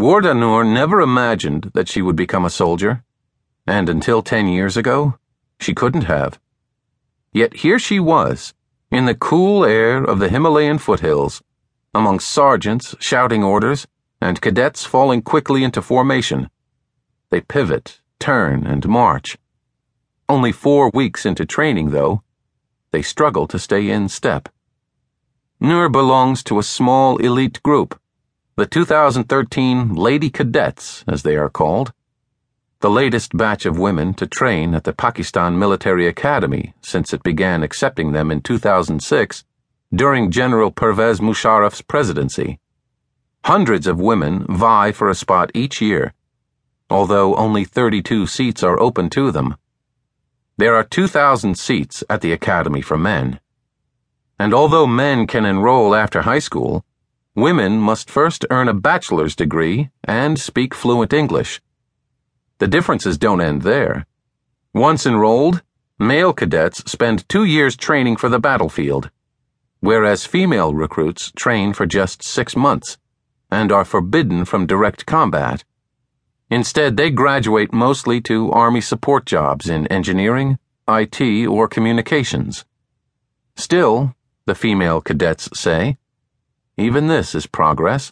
Wardah Nur never imagined that she would become a soldier, and until ten years ago, she couldn't have. Yet here she was, in the cool air of the Himalayan foothills, among sergeants shouting orders and cadets falling quickly into formation. They pivot, turn, and march. Only four weeks into training, though, they struggle to stay in step. Nur belongs to a small elite group, the 2013 Lady Cadets, as they are called, the latest batch of women to train at the Pakistan Military Academy since it began accepting them in 2006 during General Pervez Musharraf's presidency. Hundreds of women vie for a spot each year, although only 32 seats are open to them. There are 2,000 seats at the Academy for men. And although men can enroll after high school, women must first earn a bachelor's degree and speak fluent English. The differences don't end there. Once enrolled, male cadets spend two years training for the battlefield, whereas female recruits train for just six months and are forbidden from direct combat. Instead, they graduate mostly to Army support jobs in engineering, IT, or communications. Still, the female cadets say, even this is progress.